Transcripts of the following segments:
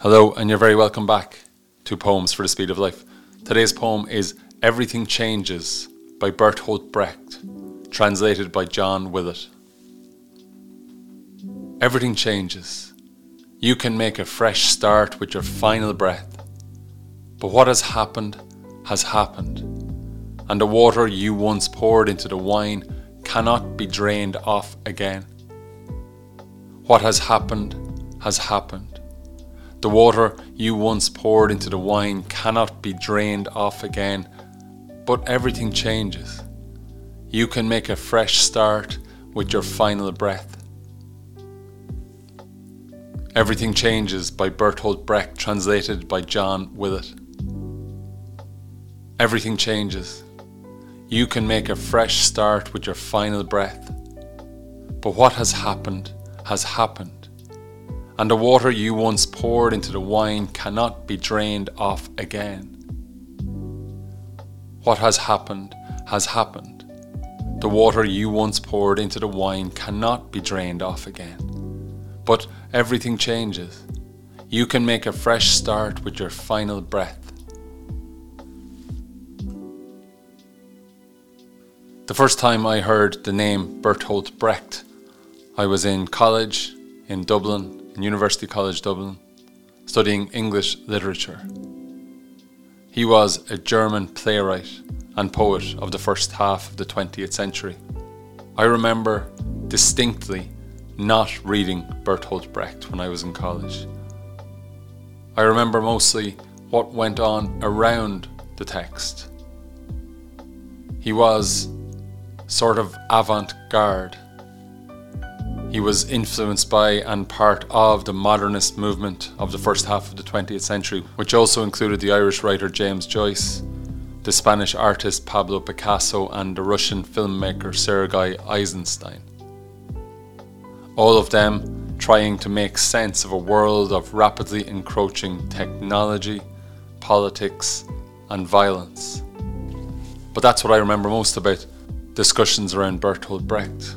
Hello, and you're very welcome back to Poems for the Speed of Life. Today's poem is Everything Changes by Bertolt Brecht, translated by John Willett. Everything changes. You can make a fresh start with your final breath. But what has happened has happened, and the water you once poured into the wine cannot be drained off again. What has happened has happened. The water you once poured into the wine cannot be drained off again, but everything changes. You can make a fresh start with your final breath. Everything Changes by Bertolt Brecht, translated by John Willett. Everything changes. You can make a fresh start with your final breath. But what has happened has happened, and the water you once poured into the wine cannot be drained off again. What has happened has happened. The water you once poured into the wine cannot be drained off again. But everything changes. You can make a fresh start with your final breath. The first time I heard the name Bertolt Brecht, I was in college in Dublin, in University College Dublin, studying English literature. He was a German playwright and poet of the first half of the 20th century. I remember distinctly not reading Bertolt Brecht when I was in college. I remember mostly what went on around the text. He was sort of avant garde. He was influenced by and part of the modernist movement of the first half of the 20th century, which also included the Irish writer James Joyce, the Spanish artist Pablo Picasso, and the Russian filmmaker Sergei Eisenstein all of them trying to make sense of a world of rapidly encroaching technology, politics, and violence. But that's what I remember most about discussions around Bertolt Brecht.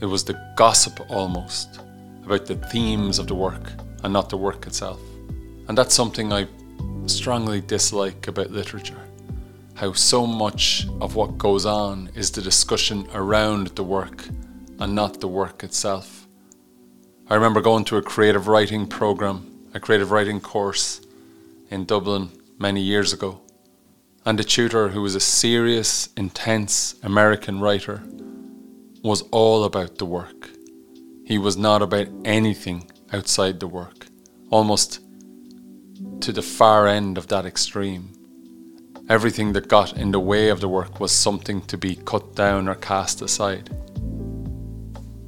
It was the gossip almost about the themes of the work and not the work itself. And that's something I strongly dislike about literature. How so much of what goes on is the discussion around the work and not the work itself. I remember going to a creative writing program, a creative writing course in Dublin many years ago. And the tutor, who was a serious, intense American writer, was all about the work. He was not about anything outside the work, almost to the far end of that extreme. Everything that got in the way of the work was something to be cut down or cast aside.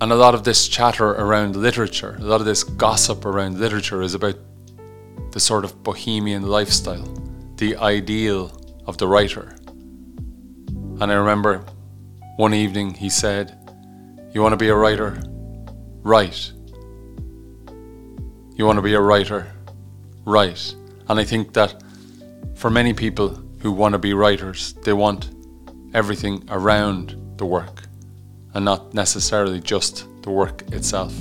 And a lot of this chatter around literature, a lot of this gossip around literature is about the sort of bohemian lifestyle, the ideal of the writer. And I remember one evening he said, You want to be a writer? Write. You want to be a writer? Write. And I think that for many people who want to be writers, they want everything around the work and not necessarily just the work itself.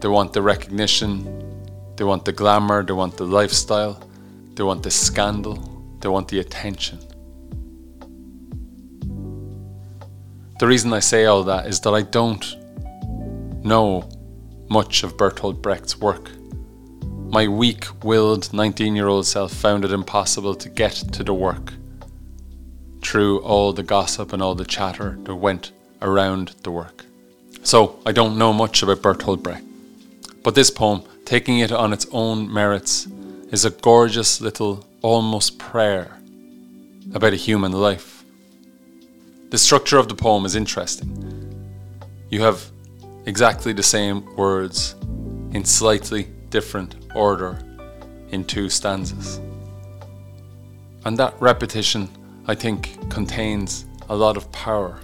They want the recognition, they want the glamour, they want the lifestyle, they want the scandal, they want the attention. The reason I say all that is that I don't know much of Bertolt Brecht's work. My weak willed 19 year old self found it impossible to get to the work through all the gossip and all the chatter that went around the work. So I don't know much about Bertolt Brecht. But this poem, taking it on its own merits, is a gorgeous little almost prayer about a human life. The structure of the poem is interesting. You have exactly the same words in slightly different order in two stanzas. And that repetition I think, contains a lot of power.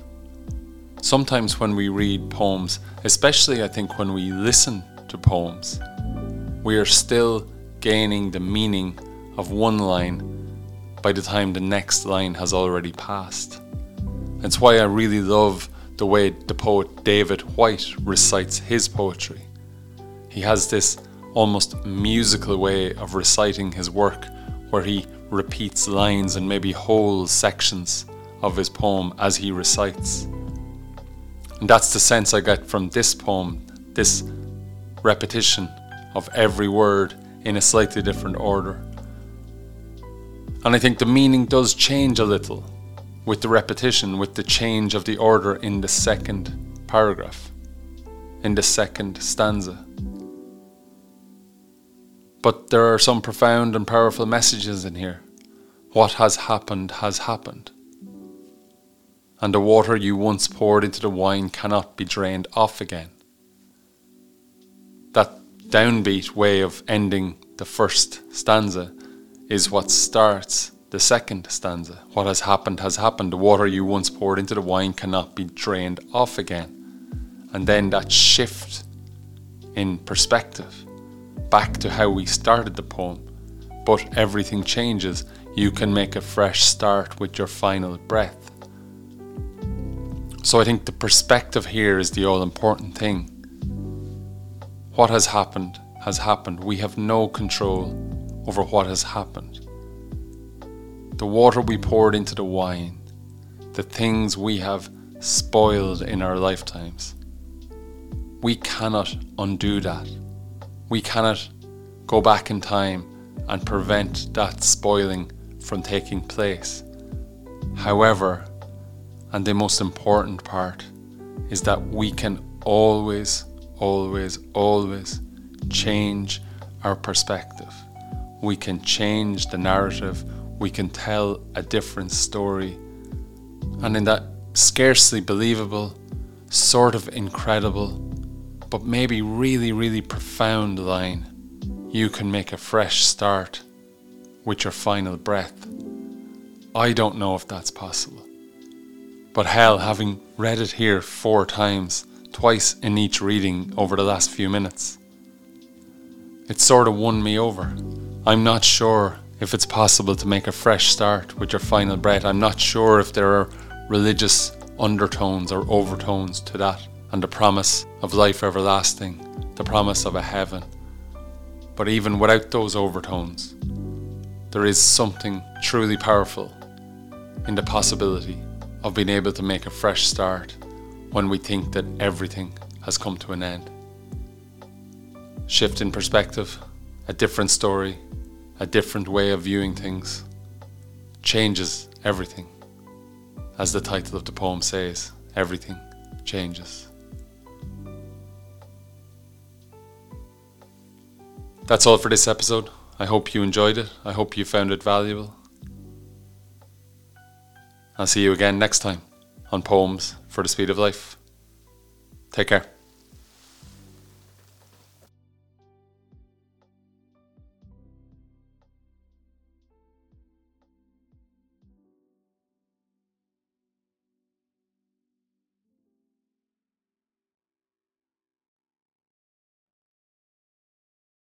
Sometimes when we read poems, especially I think when we listen to poems, we are still gaining the meaning of one line by the time the next line has already passed. It's why I really love the way the poet David Whyte recites his poetry. He has this almost musical way of reciting his work, where he repeats lines and maybe whole sections of his poem as he recites. And that's the sense I get from this poem, this repetition of every word in a slightly different order. And I think the meaning does change a little with the repetition, with the change of the order in the second paragraph, in the second stanza. But there are some profound and powerful messages in here. What has happened has happened. And the water you once poured into the wine cannot be drained off again. That downbeat way of ending the first stanza is what starts the second stanza. What has happened has happened. The water you once poured into the wine cannot be drained off again. And then that shift in perspective back to how we started the poem. But everything changes. You can make a fresh start with your final breath. So I think the perspective here is the all important thing. What has happened has happened. We have no control over what has happened. The water we poured into the wine, the things we have spoiled in our lifetimes. We cannot undo that. We cannot go back in time and prevent that spoiling from taking place. However, and the most important part is that we can always, always, always change our perspective. We can change the narrative. We can tell a different story. And in that scarcely believable, sort of incredible, but maybe really, really profound line, you can make a fresh start with your final breath. I don't know if that's possible. But hell, having read it here four times, twice in each reading over the last few minutes, it sort of won me over. I'm not sure if it's possible to make a fresh start with your final breath. I'm not sure if there are religious undertones or overtones to that and the promise of life everlasting, the promise of a heaven. But even without those overtones, there is something truly powerful in the possibility of being able to make a fresh start when we think that everything has come to an end. Shift in perspective, a different story, a different way of viewing things changes everything. As the title of the poem says, everything changes. That's all for this episode. I hope you enjoyed it. I hope you found it valuable. I'll see you again next time on Poems for the Speed of Life. Take care.